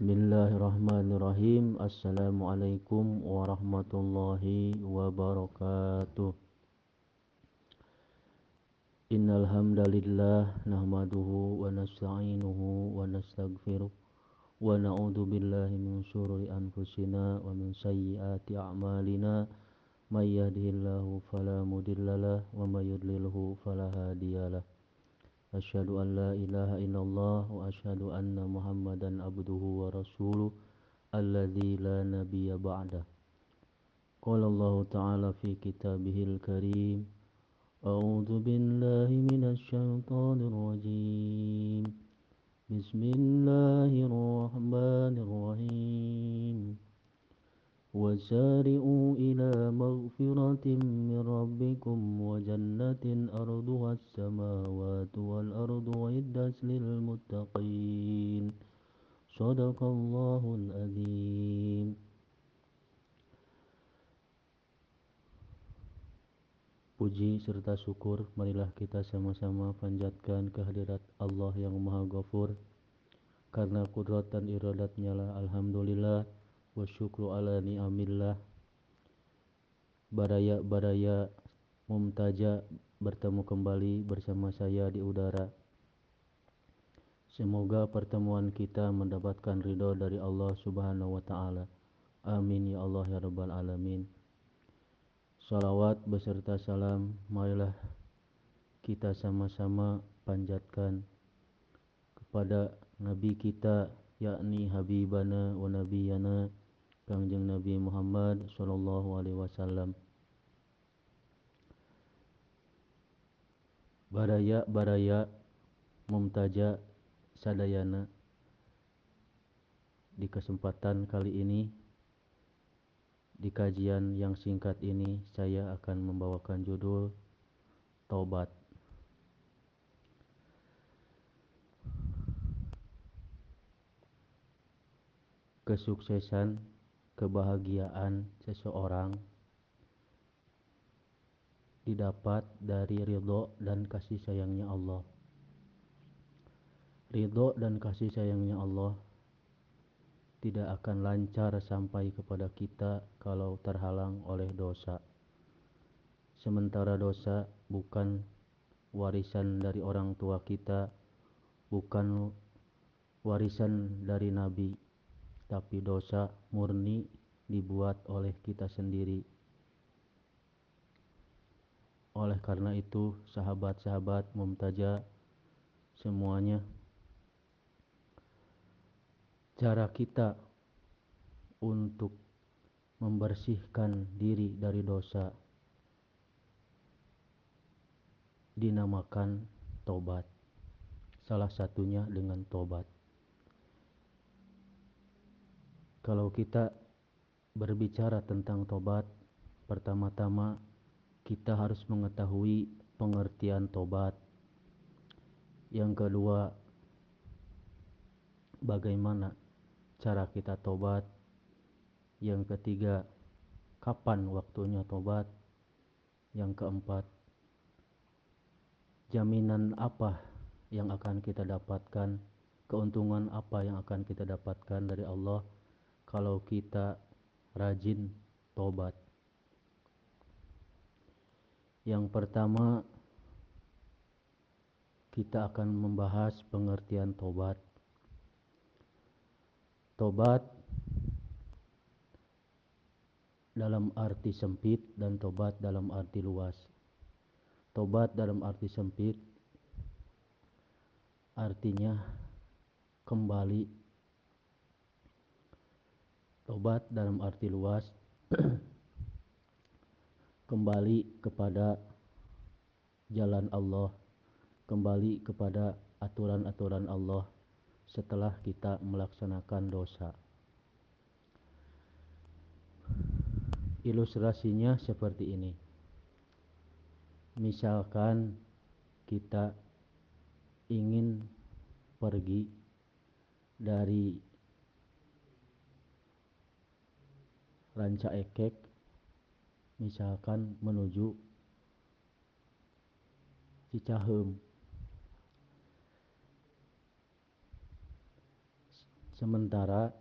Bismillahirrahmanirrahim. Assalamualaikum warahmatullahi wabarakatuh. Innal hamdalillah nahmaduhu wa nasta'inuhu wa nastaghfiruh wa na'udzu billahi min syururi anfusina wa min sayyiati a'malina. May yahdihillahu wa may yudlilhu أشهد أن لا إله إلا الله وأشهد أن محمدا عبده ورسوله الذي لا نبي بعده. قال الله تعالى في كتابه الكريم أعوذ بالله من الشيطان الرجيم. بسم الله الرحمن الرحيم. وسارعوا إلى مغفرة من ربكم وجنة أرضها السماوات والأرض وعدت للمتقين صدق الله العظيم Puji serta syukur marilah kita sama-sama panjatkan kehadirat Allah yang Maha Ghafur karena kudrat dan iradatnya lah Alhamdulillah wa syukru ala ni'amillah. Baraya-baraya Mumtaja bertemu kembali bersama saya di udara. Semoga pertemuan kita mendapatkan ridho dari Allah subhanahu wa ta'ala. Amin ya Allah ya Rabbal Alamin. Salawat beserta salam marilah kita sama-sama panjatkan kepada Nabi kita yakni Habibana wa Nabiyana Kangjeng Nabi Muhammad sallallahu alaihi wasallam. Baraya-baraya Mumtaja Sadayana. Di kesempatan kali ini Di kajian yang singkat ini Saya akan membawakan judul Taubat. Kesuksesan kebahagiaan seseorang didapat dari ridho dan kasih sayangnya Allah. Ridho dan kasih sayangnya Allah tidak akan lancar sampai kepada kita kalau terhalang oleh dosa. Sementara dosa bukan warisan dari orang tua kita, bukan warisan dari nabi tapi dosa murni dibuat oleh kita sendiri. Oleh karena itu, sahabat-sahabat mumtaja semuanya cara kita untuk membersihkan diri dari dosa dinamakan tobat. Salah satunya dengan tobat. Kalau kita berbicara tentang tobat, pertama-tama kita harus mengetahui pengertian tobat. Yang kedua, bagaimana cara kita tobat. Yang ketiga, kapan waktunya tobat. Yang keempat, jaminan apa yang akan kita dapatkan, keuntungan apa yang akan kita dapatkan dari Allah kalau kita rajin tobat. Yang pertama, kita akan membahas pengertian tobat. Tobat dalam arti sempit dan tobat dalam arti luas. Tobat dalam arti sempit artinya kembali Tobat dalam arti luas kembali kepada jalan Allah, kembali kepada aturan-aturan Allah setelah kita melaksanakan dosa. Ilustrasinya seperti ini. Misalkan kita ingin pergi dari ranca ekek misalkan menuju Cicahem. Sementara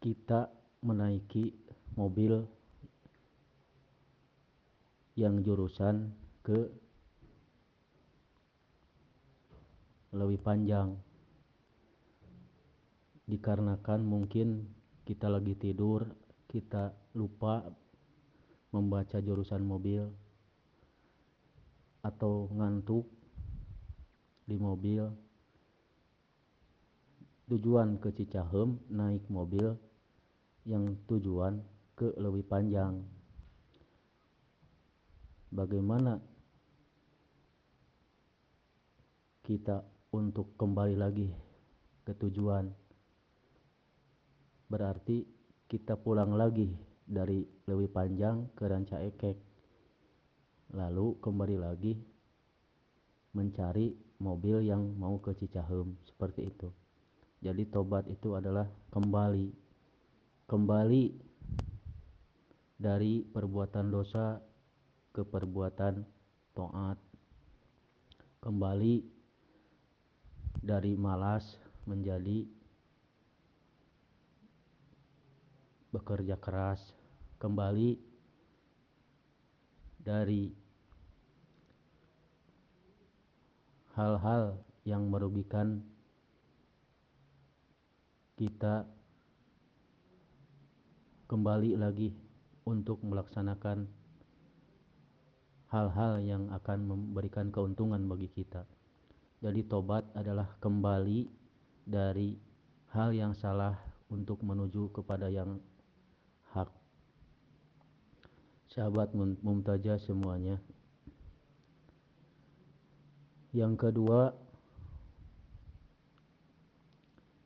kita menaiki mobil yang jurusan ke lebih panjang dikarenakan mungkin kita lagi tidur kita lupa membaca jurusan mobil atau ngantuk di mobil tujuan ke Cicahem naik mobil yang tujuan ke lebih panjang. Bagaimana kita untuk kembali lagi ke tujuan? Berarti kita pulang lagi dari lebih panjang ke Ranca Ekek. Lalu kembali lagi mencari mobil yang mau ke Cicahem seperti itu. Jadi tobat itu adalah kembali kembali dari perbuatan dosa ke perbuatan taat kembali dari malas menjadi bekerja keras kembali dari hal-hal yang merugikan kita kembali lagi untuk melaksanakan hal-hal yang akan memberikan keuntungan bagi kita. Jadi tobat adalah kembali dari hal yang salah untuk menuju kepada yang Sahabat mumtajah semuanya. Yang kedua,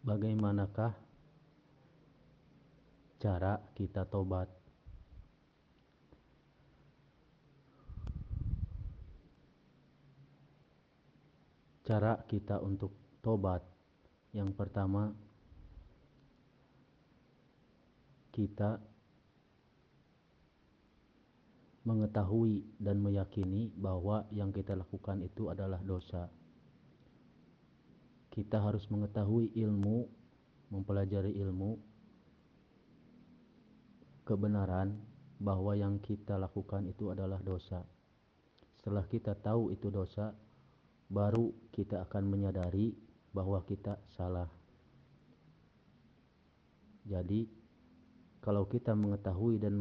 bagaimanakah cara kita tobat. Cara kita untuk tobat yang pertama kita mengetahui dan meyakini bahwa yang kita lakukan itu adalah dosa. Kita harus mengetahui ilmu, mempelajari ilmu kebenaran bahwa yang kita lakukan itu adalah dosa. Setelah kita tahu itu dosa, baru kita akan menyadari bahwa kita salah. Jadi, kalau kita mengetahui dan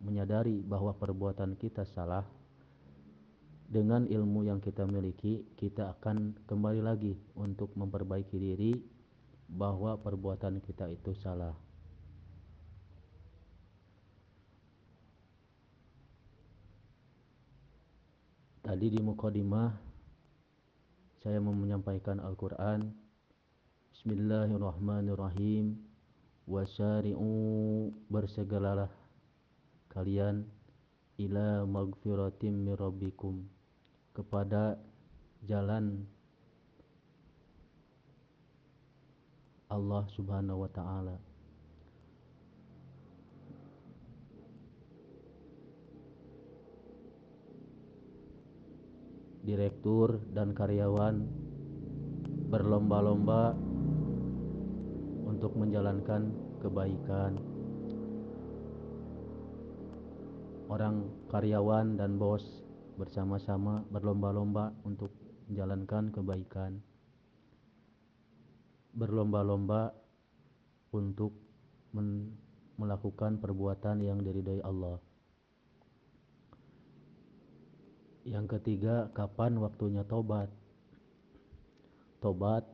menyadari bahwa perbuatan kita salah, dengan ilmu yang kita miliki, kita akan kembali lagi untuk memperbaiki diri bahwa perbuatan kita itu salah. Tadi di mukadimah saya mau menyampaikan Al-Qur'an. Bismillahirrahmanirrahim. Wasari'u bersegeralah kalian ila magfiratim mirabbikum kepada jalan Allah Subhanahu wa taala. direktur dan karyawan berlomba-lomba untuk menjalankan kebaikan. Orang karyawan dan bos bersama-sama berlomba-lomba untuk menjalankan kebaikan. Berlomba-lomba untuk melakukan perbuatan yang diridhai Allah. Yang ketiga, kapan waktunya tobat? Tobat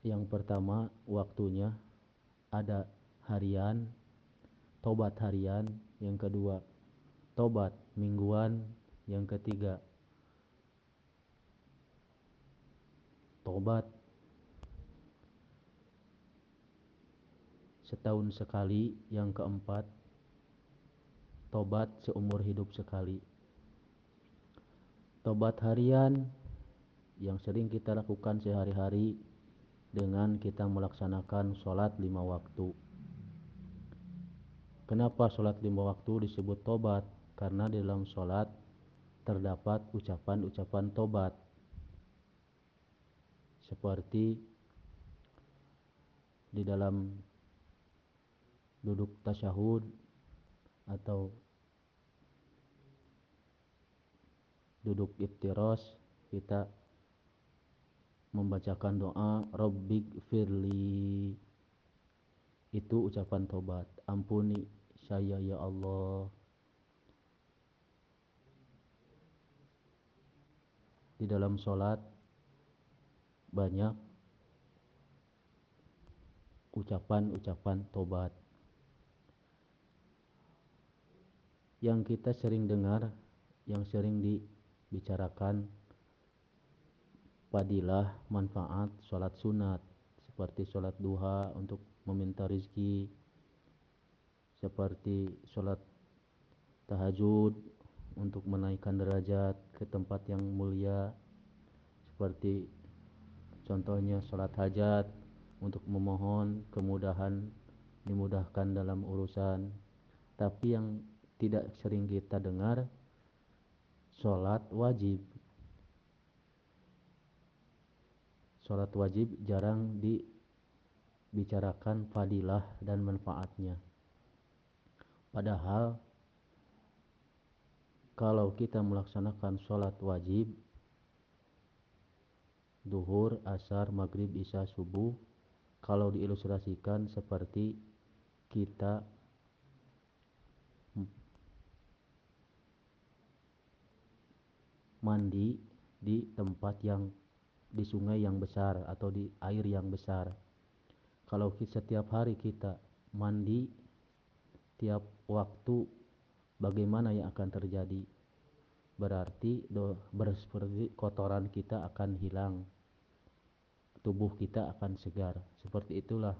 yang pertama waktunya ada harian, tobat harian, yang kedua tobat mingguan, yang ketiga tobat setahun sekali, yang keempat tobat seumur hidup sekali. Tobat harian yang sering kita lakukan sehari-hari dengan kita melaksanakan sholat lima waktu. Kenapa sholat lima waktu disebut tobat? Karena di dalam sholat terdapat ucapan-ucapan tobat. Seperti di dalam duduk tasyahud atau duduk iftiros kita membacakan doa Rabbik firli. Itu ucapan tobat. Ampuni saya ya Allah. Di dalam sholat banyak ucapan-ucapan tobat. Yang kita sering dengar yang sering dibicarakan fadilah manfaat sholat sunat seperti sholat duha untuk meminta rizki seperti sholat tahajud untuk menaikkan derajat ke tempat yang mulia seperti contohnya sholat hajat untuk memohon kemudahan dimudahkan dalam urusan. Tapi yang tidak sering kita dengar sholat wajib. Sholat wajib jarang dibicarakan fadilah dan manfaatnya padahal kalau kita melaksanakan sholat wajib duhur, asar, maghrib, isya, subuh kalau diilustrasikan seperti kita mandi di tempat yang di sungai yang besar atau di air yang besar. Kalau setiap hari kita mandi tiap waktu bagaimana yang akan terjadi? Berarti do, berseperti kotoran kita akan hilang, tubuh kita akan segar. Seperti itulah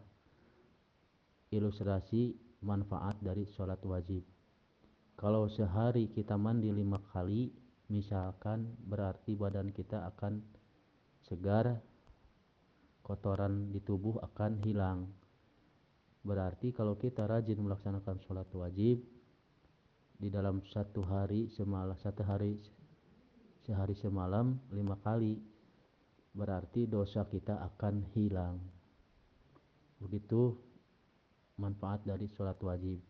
ilustrasi manfaat dari sholat wajib. Kalau sehari kita mandi lima kali, misalkan berarti badan kita akan segar, kotoran di tubuh akan hilang. Berarti kalau kita rajin melaksanakan sholat wajib, di dalam satu hari semalam satu hari sehari semalam lima kali berarti dosa kita akan hilang. Begitu manfaat dari sholat wajib.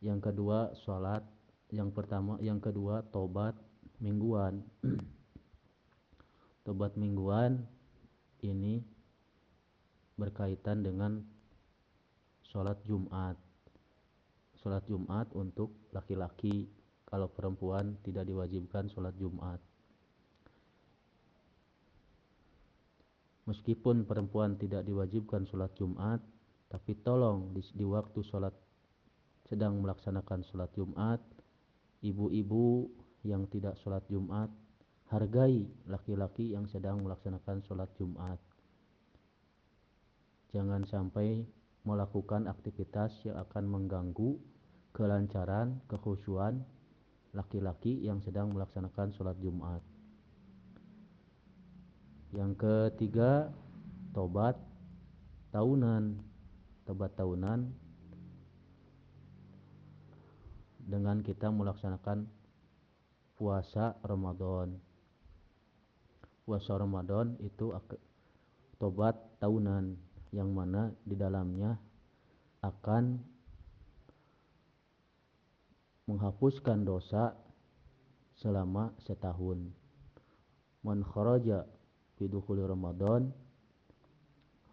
Yang kedua sholat. Yang pertama yang kedua tobat mingguan. Tobat mingguan ini berkaitan dengan sholat Jumat. Sholat Jumat untuk laki-laki. Kalau perempuan tidak diwajibkan sholat Jumat. Meskipun perempuan tidak diwajibkan sholat Jumat tapi tolong di, di waktu sholat sedang melaksanakan sholat Jumat ibu-ibu yang tidak sholat Jumat hargai laki-laki yang sedang melaksanakan sholat Jumat. Jangan sampai melakukan aktivitas yang akan mengganggu kelancaran, kekhusyuan laki-laki yang sedang melaksanakan sholat Jumat. Yang ketiga, tobat tahunan. Tobat tahunan dengan kita melaksanakan puasa Ramadan. Puasa Ramadan itu tobat tahunan yang mana di dalamnya akan menghapuskan dosa selama setahun. Man kharaja fi dukhuli Ramadan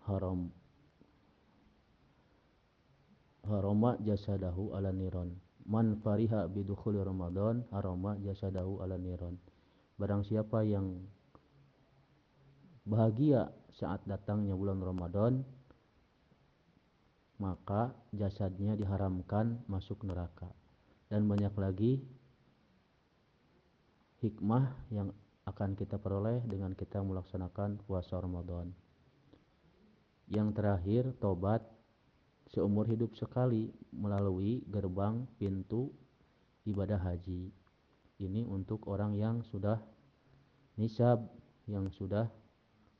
haram harama jasadahu ala niron. Man fariha bi dukhuli Ramadan harama jasadahu ala niron. Barang siapa yang bahagia saat datangnya bulan Ramadan maka jasadnya diharamkan masuk neraka dan banyak lagi hikmah yang akan kita peroleh dengan kita melaksanakan puasa Ramadan. Yang terakhir, tobat seumur hidup sekali melalui gerbang pintu ibadah haji. Ini untuk orang yang sudah nisab, yang sudah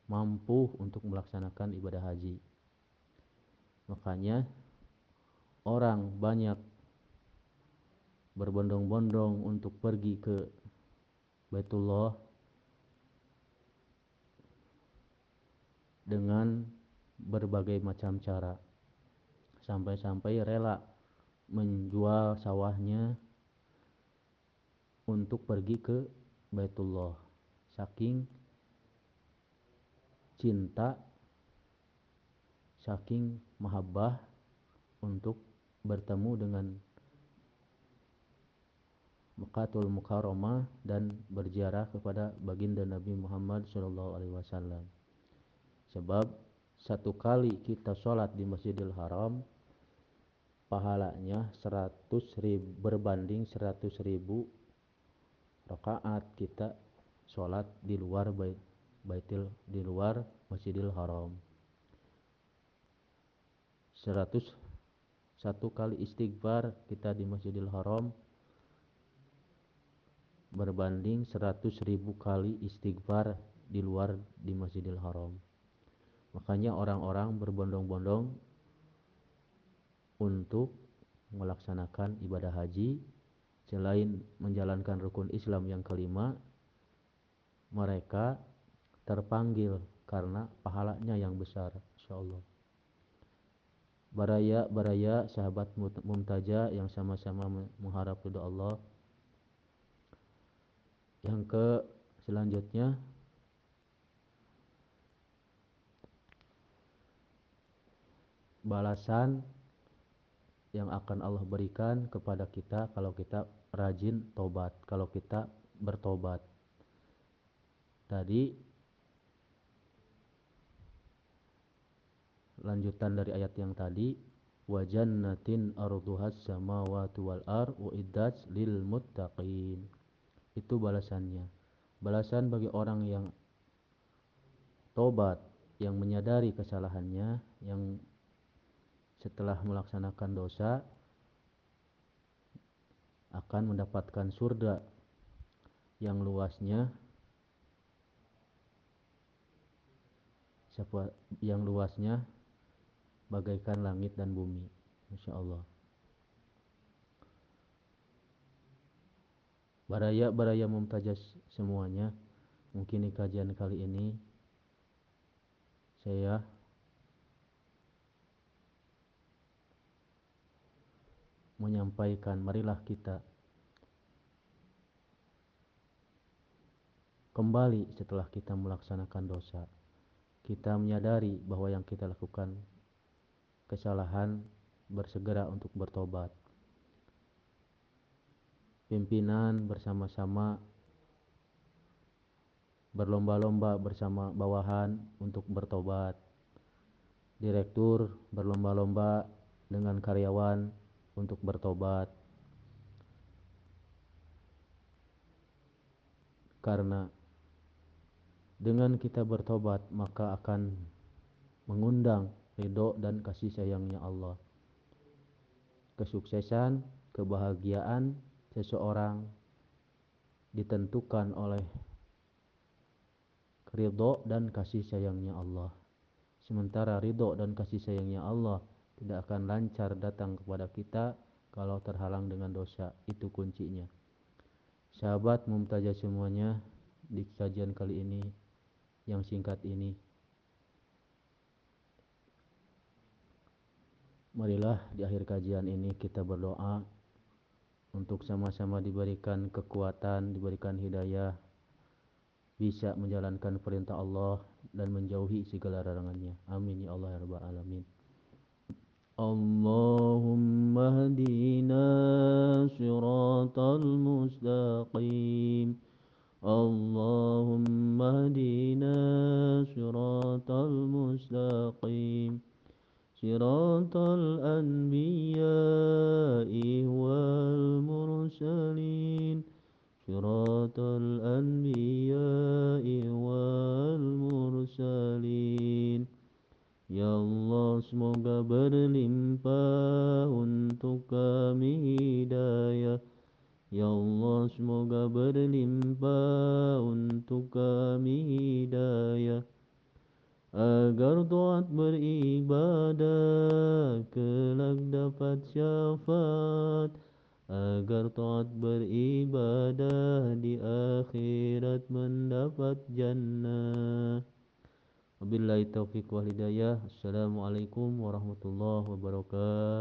mampu untuk melaksanakan ibadah haji. Makanya orang banyak berbondong-bondong untuk pergi ke Baitullah dengan berbagai macam cara sampai-sampai rela menjual sawahnya untuk pergi ke Baitullah saking cinta saking mahabbah untuk bertemu dengan Mekatul Mukarramah dan berziarah kepada baginda Nabi Muhammad sallallahu alaihi wasallam. Sebab satu kali kita sholat di Masjidil Haram pahalanya 100 ribu, berbanding 100 ribu rakaat kita sholat di luar bait, baitil di luar Masjidil Haram. 100 satu kali istighfar kita di Masjidil Haram berbanding seratus ribu kali istighfar di luar di Masjidil Haram. Makanya orang-orang berbondong-bondong untuk melaksanakan ibadah haji selain menjalankan rukun Islam yang kelima mereka terpanggil karena pahalanya yang besar insyaallah baraya-baraya sahabat mumtaja yang sama-sama mengharap ridha Allah yang ke selanjutnya balasan yang akan Allah berikan kepada kita kalau kita rajin tobat, kalau kita bertobat. Tadi lanjutan dari ayat yang tadi wa jannatin arduhas samawati wal ar uiddat lil muttaqin itu balasannya. Balasan bagi orang yang tobat, yang menyadari kesalahannya, yang setelah melaksanakan dosa akan mendapatkan surga yang luasnya yang luasnya bagaikan langit dan bumi. Masya Allah. baraya-baraya mumtajaz semuanya. Mungkin di kajian kali ini saya menyampaikan marilah kita kembali setelah kita melaksanakan dosa. Kita menyadari bahwa yang kita lakukan kesalahan bersegera untuk bertobat pimpinan bersama-sama berlomba-lomba bersama bawahan untuk bertobat. Direktur berlomba-lomba dengan karyawan untuk bertobat. Karena dengan kita bertobat maka akan mengundang ridho dan kasih sayangnya Allah. Kesuksesan, kebahagiaan, seseorang ditentukan oleh ridho dan kasih sayangnya Allah. Sementara ridho dan kasih sayangnya Allah tidak akan lancar datang kepada kita kalau terhalang dengan dosa. Itu kuncinya. Sahabat mumtajah semuanya di kajian kali ini yang singkat ini. Marilah di akhir kajian ini kita berdoa untuk sama-sama diberikan kekuatan, diberikan hidayah, bisa menjalankan perintah Allah dan menjauhi segala larangannya. Amin ya Allah ya rabbal alamin. Allahumma hadina siratal mustaqim. Allahumma hadina siratal mustaqim. صراط الأنبياء والمرسلين. صراط الأنبياء والmursalin Ya Allah semoga berlimpah taufiq wal hidayah. Assalamualaikum warahmatullahi wabarakatuh